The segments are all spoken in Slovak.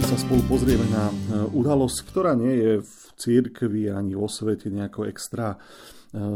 Dnes sa spolu pozrieme na e, udalosť, ktorá nie je v církvi ani vo svete nejako extra e,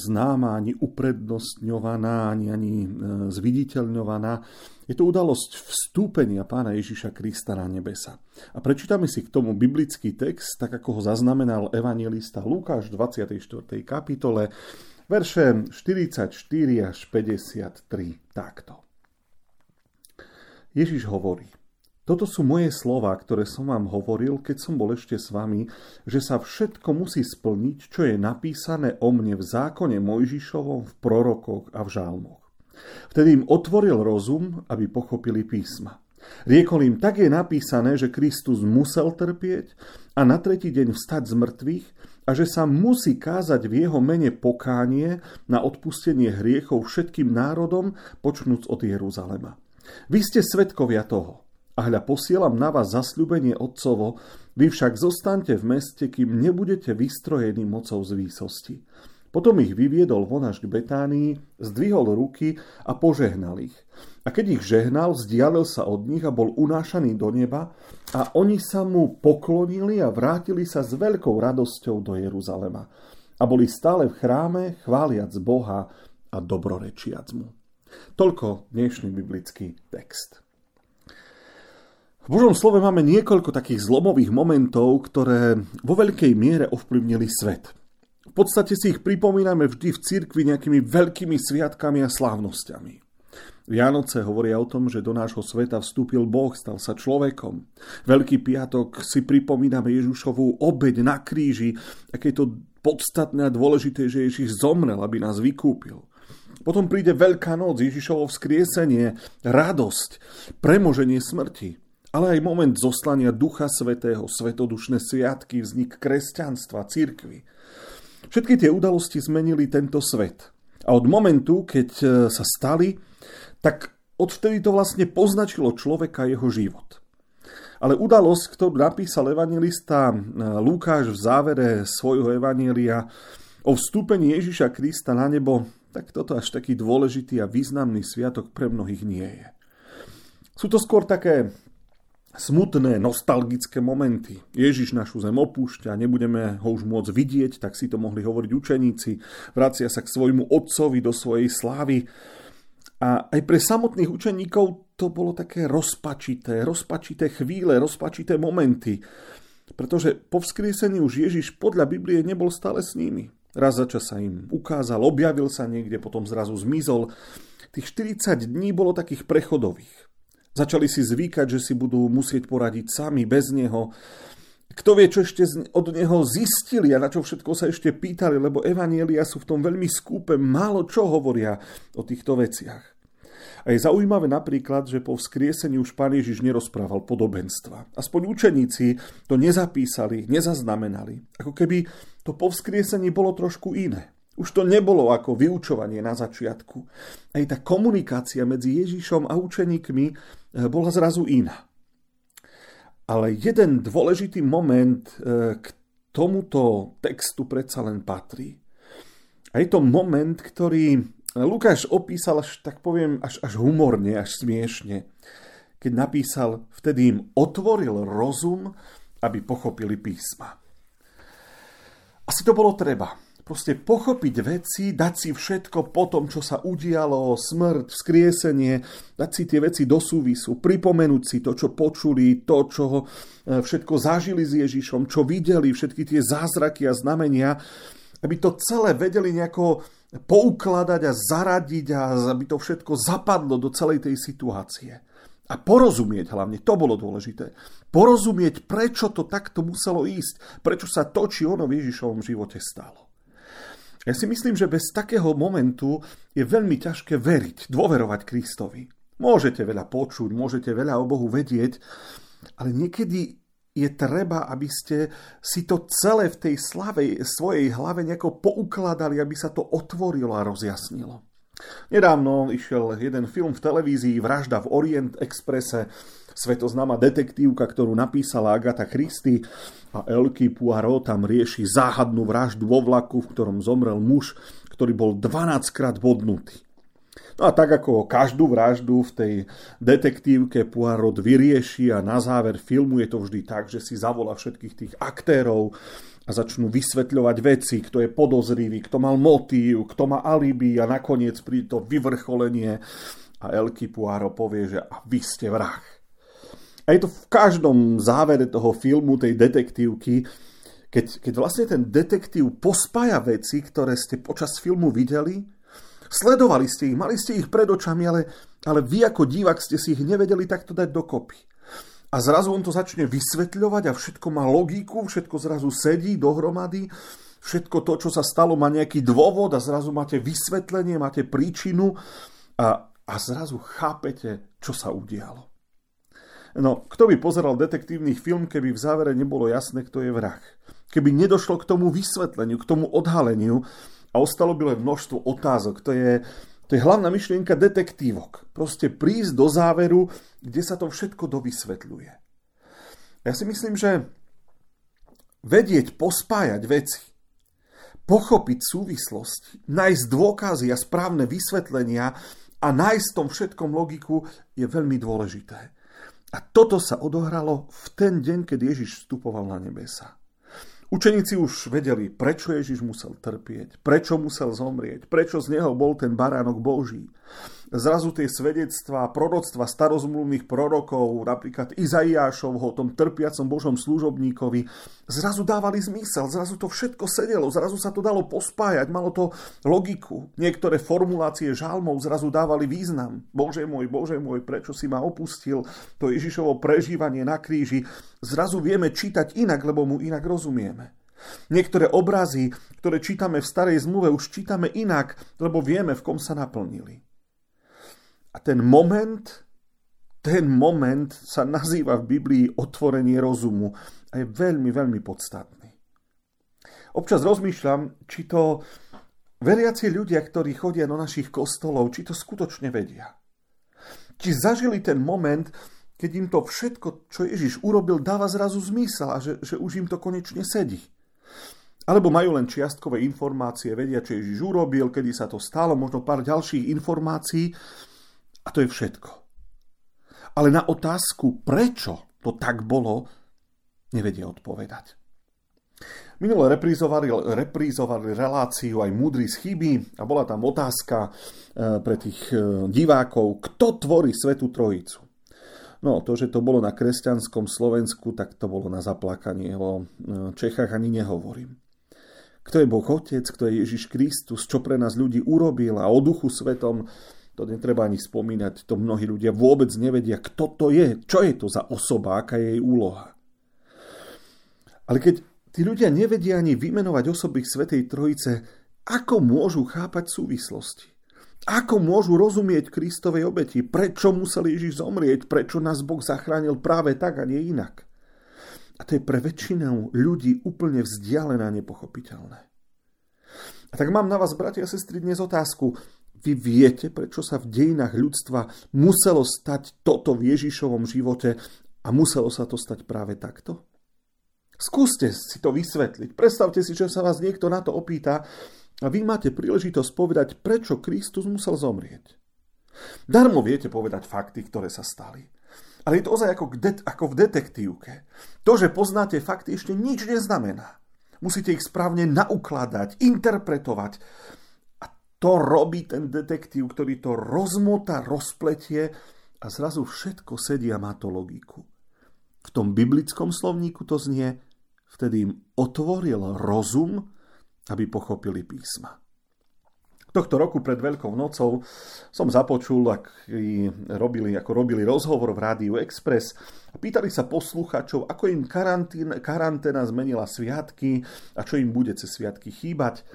známa, ani uprednostňovaná, ani, ani e, zviditeľňovaná. Je to udalosť vstúpenia pána Ježiša Krista na nebesa. A prečítame si k tomu biblický text, tak ako ho zaznamenal evangelista Lukáš v 24. kapitole, verše 44 až 53. Takto. Ježiš hovorí, toto sú moje slova, ktoré som vám hovoril, keď som bol ešte s vami, že sa všetko musí splniť, čo je napísané o mne v zákone Mojžišovom, v prorokoch a v žálmoch. Vtedy im otvoril rozum, aby pochopili písma. Riekol im, tak je napísané, že Kristus musel trpieť a na tretí deň vstať z mŕtvych a že sa musí kázať v jeho mene pokánie na odpustenie hriechov všetkým národom, počnúc od Jeruzalema. Vy ste svetkovia toho. A hľa posielam na vás zasľubenie Otcovo, vy však zostaňte v meste, kým nebudete vystrojení mocou z výsosti. Potom ich vyviedol von až k Betánii, zdvihol ruky a požehnal ich. A keď ich žehnal, vzdialil sa od nich a bol unášaný do neba a oni sa mu poklonili a vrátili sa s veľkou radosťou do Jeruzalema. A boli stále v chráme, chváliac Boha a dobrorečiac mu. Toľko dnešný biblický text. Božom slove máme niekoľko takých zlomových momentov, ktoré vo veľkej miere ovplyvnili svet. V podstate si ich pripomíname vždy v cirkvi nejakými veľkými sviatkami a slávnosťami. Vianoce hovoria o tom, že do nášho sveta vstúpil Boh, stal sa človekom. Veľký piatok si pripomíname Ježišovú obeď na kríži, aké je to podstatné a dôležité, že Ježiš zomrel, aby nás vykúpil. Potom príde Veľká noc, Ježišovo vzkriesenie, radosť, premoženie smrti ale aj moment zoslania Ducha Svetého, svetodušné sviatky, vznik kresťanstva, církvy. Všetky tie udalosti zmenili tento svet. A od momentu, keď e, sa stali, tak odvtedy to vlastne poznačilo človeka jeho život. Ale udalosť, ktorú napísal evangelista e, Lukáš v závere svojho evanília o vstúpení Ježiša Krista na nebo, tak toto až taký dôležitý a významný sviatok pre mnohých nie je. Sú to skôr také smutné, nostalgické momenty. Ježiš našu zem opúšťa, nebudeme ho už môcť vidieť, tak si to mohli hovoriť učeníci. Vracia sa k svojmu otcovi do svojej slávy. A aj pre samotných učeníkov to bolo také rozpačité, rozpačité chvíle, rozpačité momenty. Pretože po vzkriesení už Ježiš podľa Biblie nebol stále s nimi. Raz za čas sa im ukázal, objavil sa niekde, potom zrazu zmizol. Tých 40 dní bolo takých prechodových. Začali si zvykať, že si budú musieť poradiť sami, bez neho. Kto vie, čo ešte od neho zistili a na čo všetko sa ešte pýtali, lebo evanielia sú v tom veľmi skúpe, málo čo hovoria o týchto veciach. A je zaujímavé napríklad, že po vzkriesení už pán Ježiš nerozprával podobenstva. Aspoň učeníci to nezapísali, nezaznamenali. Ako keby to po vzkriesení bolo trošku iné. Už to nebolo ako vyučovanie na začiatku. Aj tá komunikácia medzi Ježišom a učeníkmi eh, bola zrazu iná. Ale jeden dôležitý moment eh, k tomuto textu predsa len patrí. A je to moment, ktorý Lukáš opísal až, tak poviem, až, až humorne, až smiešne. Keď napísal, vtedy im otvoril rozum, aby pochopili písma. Asi to bolo treba proste pochopiť veci, dať si všetko po tom, čo sa udialo, smrť, vzkriesenie, dať si tie veci do súvisu, pripomenúť si to, čo počuli, to, čo e, všetko zažili s Ježišom, čo videli, všetky tie zázraky a znamenia, aby to celé vedeli nejako poukladať a zaradiť a aby to všetko zapadlo do celej tej situácie. A porozumieť hlavne, to bolo dôležité. Porozumieť, prečo to takto muselo ísť, prečo sa to či ono v Ježišovom živote stalo. Ja si myslím, že bez takého momentu je veľmi ťažké veriť, dôverovať Kristovi. Môžete veľa počuť, môžete veľa o Bohu vedieť, ale niekedy je treba, aby ste si to celé v tej slavej svojej hlave nejako poukladali, aby sa to otvorilo a rozjasnilo. Nedávno išiel jeden film v televízii Vražda v Orient Expresse, svetoznáma detektívka, ktorú napísala Agatha Christie a Elky Poirot tam rieši záhadnú vraždu vo vlaku, v ktorom zomrel muž, ktorý bol 12 krát bodnutý. No a tak ako každú vraždu v tej detektívke Poirot vyrieši a na záver filmu je to vždy tak, že si zavolá všetkých tých aktérov a začnú vysvetľovať veci, kto je podozrivý, kto mal motív, kto má alibi a nakoniec pri to vyvrcholenie a Elky Poirot povie, že a vy ste vrah. A je to v každom závere toho filmu, tej detektívky, keď, keď vlastne ten detektív pospája veci, ktoré ste počas filmu videli, sledovali ste ich, mali ste ich pred očami, ale, ale vy ako divák ste si ich nevedeli takto dať dokopy. A zrazu on to začne vysvetľovať a všetko má logiku, všetko zrazu sedí dohromady, všetko to, čo sa stalo, má nejaký dôvod a zrazu máte vysvetlenie, máte príčinu a, a zrazu chápete, čo sa udialo. No, kto by pozeral detektívny film, keby v závere nebolo jasné, kto je vrah? Keby nedošlo k tomu vysvetleniu, k tomu odhaleniu a ostalo by len množstvo otázok. To je, to je hlavná myšlienka detektívok. Proste prísť do záveru, kde sa to všetko dovysvetľuje. Ja si myslím, že vedieť pospájať veci, pochopiť súvislosti, nájsť dôkazy a správne vysvetlenia a nájsť v tom všetkom logiku je veľmi dôležité. A toto sa odohralo v ten deň, keď Ježiš vstupoval na nebesa. Učeníci už vedeli, prečo Ježiš musel trpieť, prečo musel zomrieť, prečo z neho bol ten baránok Boží zrazu tie svedectvá, proroctva starozmluvných prorokov, napríklad Izaiášovho, o tom trpiacom Božom služobníkovi, zrazu dávali zmysel, zrazu to všetko sedelo, zrazu sa to dalo pospájať, malo to logiku. Niektoré formulácie žalmov zrazu dávali význam. Bože môj, Bože môj, prečo si ma opustil? To Ježišovo prežívanie na kríži. Zrazu vieme čítať inak, lebo mu inak rozumieme. Niektoré obrazy, ktoré čítame v starej zmluve, už čítame inak, lebo vieme, v kom sa naplnili. A ten moment, ten moment sa nazýva v Biblii otvorenie rozumu a je veľmi, veľmi podstatný. Občas rozmýšľam, či to veriaci ľudia, ktorí chodia do našich kostolov, či to skutočne vedia. Či zažili ten moment, keď im to všetko, čo Ježiš urobil, dáva zrazu zmysel a že, že už im to konečne sedí. Alebo majú len čiastkové informácie, vedia, čo Ježiš urobil, kedy sa to stalo, možno pár ďalších informácií, a to je všetko. Ale na otázku, prečo to tak bolo, nevedia odpovedať. Minule reprízovali, reprízovali reláciu aj múdry z chyby a bola tam otázka e, pre tých e, divákov, kto tvorí Svetú Trojicu. No, to, že to bolo na kresťanskom Slovensku, tak to bolo na zaplakanie. O e, Čechách ani nehovorím. Kto je Boh Otec, kto je Ježiš Kristus, čo pre nás ľudí urobil a o Duchu Svetom, to netreba ani spomínať, to mnohí ľudia vôbec nevedia, kto to je, čo je to za osoba, aká je jej úloha. Ale keď tí ľudia nevedia ani vymenovať osoby Svetej Trojice, ako môžu chápať súvislosti? Ako môžu rozumieť Kristovej obeti? Prečo musel Ježiš zomrieť? Prečo nás Boh zachránil práve tak a nie inak? A to je pre väčšinu ľudí úplne vzdialené a nepochopiteľné. A tak mám na vás, bratia a sestry, dnes otázku. Vy viete, prečo sa v dejinách ľudstva muselo stať toto v Ježišovom živote a muselo sa to stať práve takto? Skúste si to vysvetliť. Predstavte si, že sa vás niekto na to opýta a vy máte príležitosť povedať, prečo Kristus musel zomrieť. Darmo viete povedať fakty, ktoré sa stali. Ale je to ozaj ako, det- ako v detektívke. To, že poznáte fakty, ešte nič neznamená. Musíte ich správne naukladať, interpretovať to robí ten detektív, ktorý to rozmota, rozpletie a zrazu všetko sedí a má to logiku. V tom biblickom slovníku to znie, vtedy im otvoril rozum, aby pochopili písma. Tohto roku pred Veľkou nocou som započul, ak robili, ako robili rozhovor v Rádiu Express a pýtali sa posluchačov, ako im karanténa zmenila sviatky a čo im bude cez sviatky chýbať.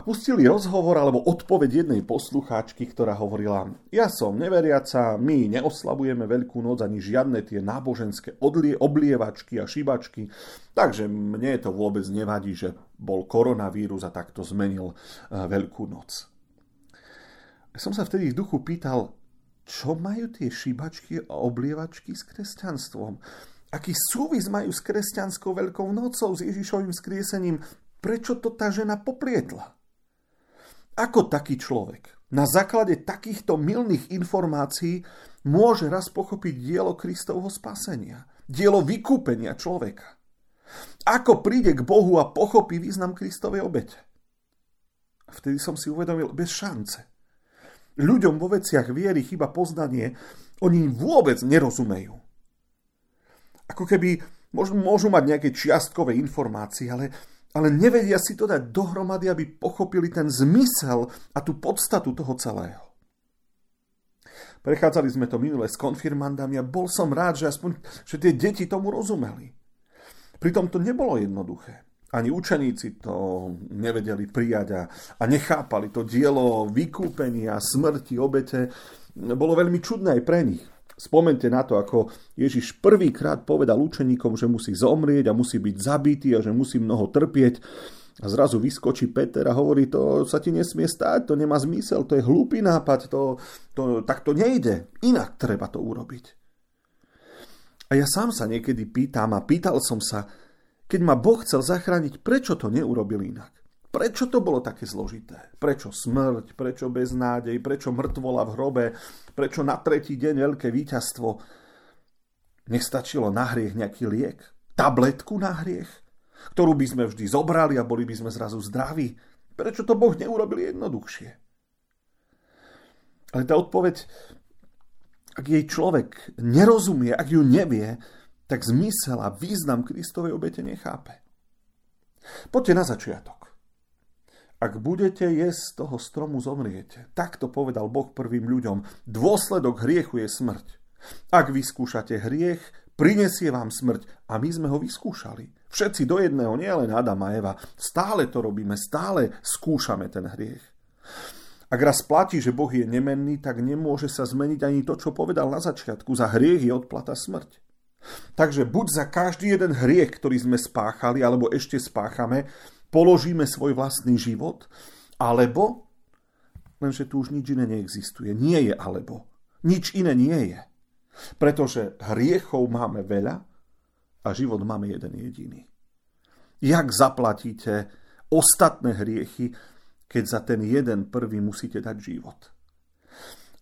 A pustili rozhovor alebo odpoveď jednej poslucháčky, ktorá hovorila ja som neveriaca, my neoslavujeme Veľkú noc ani žiadne tie náboženské odlie, oblievačky a šibačky, takže mne to vôbec nevadí, že bol koronavírus a takto zmenil eh, Veľkú noc. Som sa vtedy v duchu pýtal, čo majú tie šibačky a oblievačky s kresťanstvom? Aký súvis majú s kresťanskou Veľkou nocou, s Ježišovým skriesením? Prečo to tá žena poprietla? Ako taký človek na základe takýchto milných informácií môže raz pochopiť dielo Kristovho spasenia, dielo vykúpenia človeka? Ako príde k Bohu a pochopí význam Kristovej obete? Vtedy som si uvedomil, bez šance. Ľuďom vo veciach viery chyba poznanie, oni vôbec nerozumejú. Ako keby môžu, môžu mať nejaké čiastkové informácie, ale ale nevedia si to dať dohromady, aby pochopili ten zmysel a tú podstatu toho celého. Prechádzali sme to minule s konfirmandami a bol som rád, že aspoň že tie deti tomu rozumeli. Pritom to nebolo jednoduché. Ani učeníci to nevedeli prijať a, a nechápali to dielo vykúpenia, smrti, obete. Bolo veľmi čudné aj pre nich. Spomente na to, ako Ježiš prvýkrát povedal učeníkom, že musí zomrieť a musí byť zabitý a že musí mnoho trpieť. A zrazu vyskočí Peter a hovorí, to sa ti nesmie stať, to nemá zmysel, to je hlúpy nápad, to, to, tak to nejde. Inak treba to urobiť. A ja sám sa niekedy pýtam a pýtal som sa, keď ma Boh chcel zachrániť, prečo to neurobil inak? Prečo to bolo také zložité? Prečo smrť? Prečo beznádej? Prečo mŕtvola v hrobe? Prečo na tretí deň veľké víťazstvo? Nestačilo na hriech nejaký liek? Tabletku na hriech? Ktorú by sme vždy zobrali a boli by sme zrazu zdraví? Prečo to Boh neurobil jednoduchšie? Ale tá odpoveď, ak jej človek nerozumie, ak ju nevie, tak zmysel a význam Kristovej obete nechápe. Poďte na začiatok. Ak budete jesť z toho stromu, zomriete. Takto povedal Boh prvým ľuďom. Dôsledok hriechu je smrť. Ak vyskúšate hriech, prinesie vám smrť. A my sme ho vyskúšali. Všetci do jedného, nielen Adam a Eva. Stále to robíme, stále skúšame ten hriech. Ak raz platí, že Boh je nemenný, tak nemôže sa zmeniť ani to, čo povedal na začiatku. Za hriech je odplata smrť. Takže buď za každý jeden hriech, ktorý sme spáchali, alebo ešte spáchame, položíme svoj vlastný život, alebo, lenže tu už nič iné neexistuje. Nie je alebo. Nič iné nie je. Pretože hriechov máme veľa a život máme jeden jediný. Jak zaplatíte ostatné hriechy, keď za ten jeden prvý musíte dať život?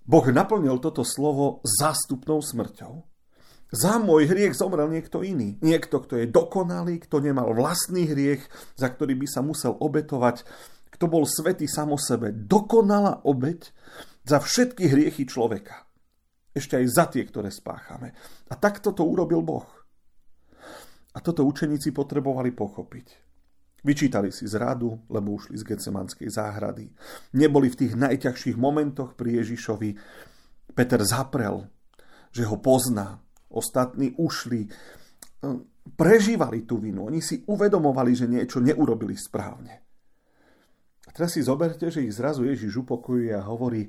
Boh naplnil toto slovo zástupnou smrťou. Za môj hriech zomrel niekto iný. Niekto, kto je dokonalý, kto nemal vlastný hriech, za ktorý by sa musel obetovať, kto bol svetý samo sebe. Dokonalá obeť za všetky hriechy človeka. Ešte aj za tie, ktoré spáchame. A takto to urobil Boh. A toto učeníci potrebovali pochopiť. Vyčítali si zradu, lebo ušli z Getsemanskej záhrady. Neboli v tých najťažších momentoch pri Ježišovi. Peter zaprel, že ho pozná, ostatní ušli, hm, prežívali tú vinu. Oni si uvedomovali, že niečo neurobili správne. A teraz si zoberte, že ich zrazu Ježiš upokojuje a hovorí,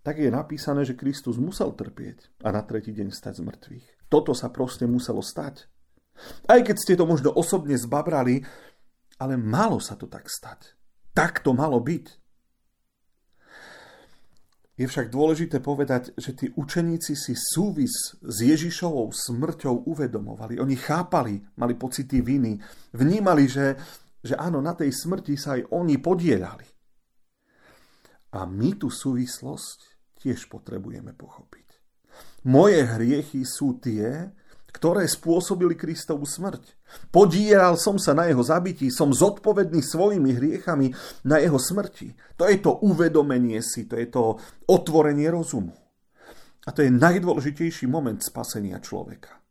tak je napísané, že Kristus musel trpieť a na tretí deň stať z mŕtvych. Toto sa proste muselo stať. Aj keď ste to možno osobne zbabrali, ale malo sa to tak stať. Tak to malo byť. Je však dôležité povedať, že tí učeníci si súvis s Ježišovou smrťou uvedomovali. Oni chápali, mali pocity viny, vnímali, že, že áno, na tej smrti sa aj oni podielali. A my tú súvislosť tiež potrebujeme pochopiť. Moje hriechy sú tie, ktoré spôsobili Kristovú smrť. Podieral som sa na jeho zabití, som zodpovedný svojimi hriechami na jeho smrti. To je to uvedomenie si, to je to otvorenie rozumu. A to je najdôležitejší moment spasenia človeka.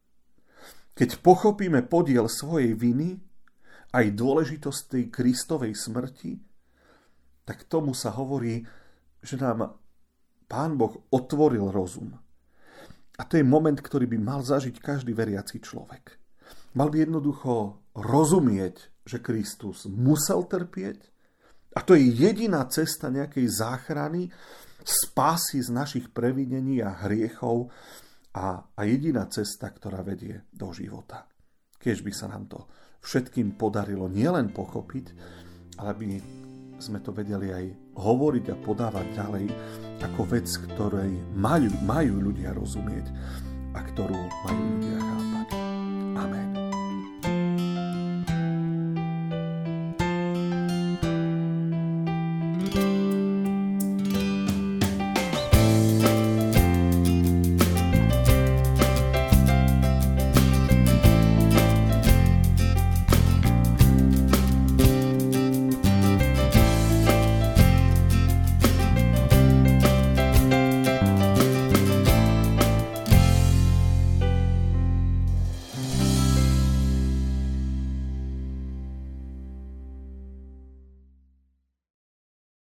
Keď pochopíme podiel svojej viny, aj dôležitosť tej Kristovej smrti, tak tomu sa hovorí, že nám Pán Boh otvoril rozum a to je moment, ktorý by mal zažiť každý veriaci človek. Mal by jednoducho rozumieť, že Kristus musel trpieť, A to je jediná cesta nejakej záchrany, spásy z našich previnení a hriechov a, a jediná cesta, ktorá vedie do života. Keď by sa nám to všetkým podarilo nielen pochopiť, ale by sme to vedeli aj hovoriť a podávať ďalej ako vec, ktorej majú, majú ľudia rozumieť a ktorú majú ľudia chápať. Amen.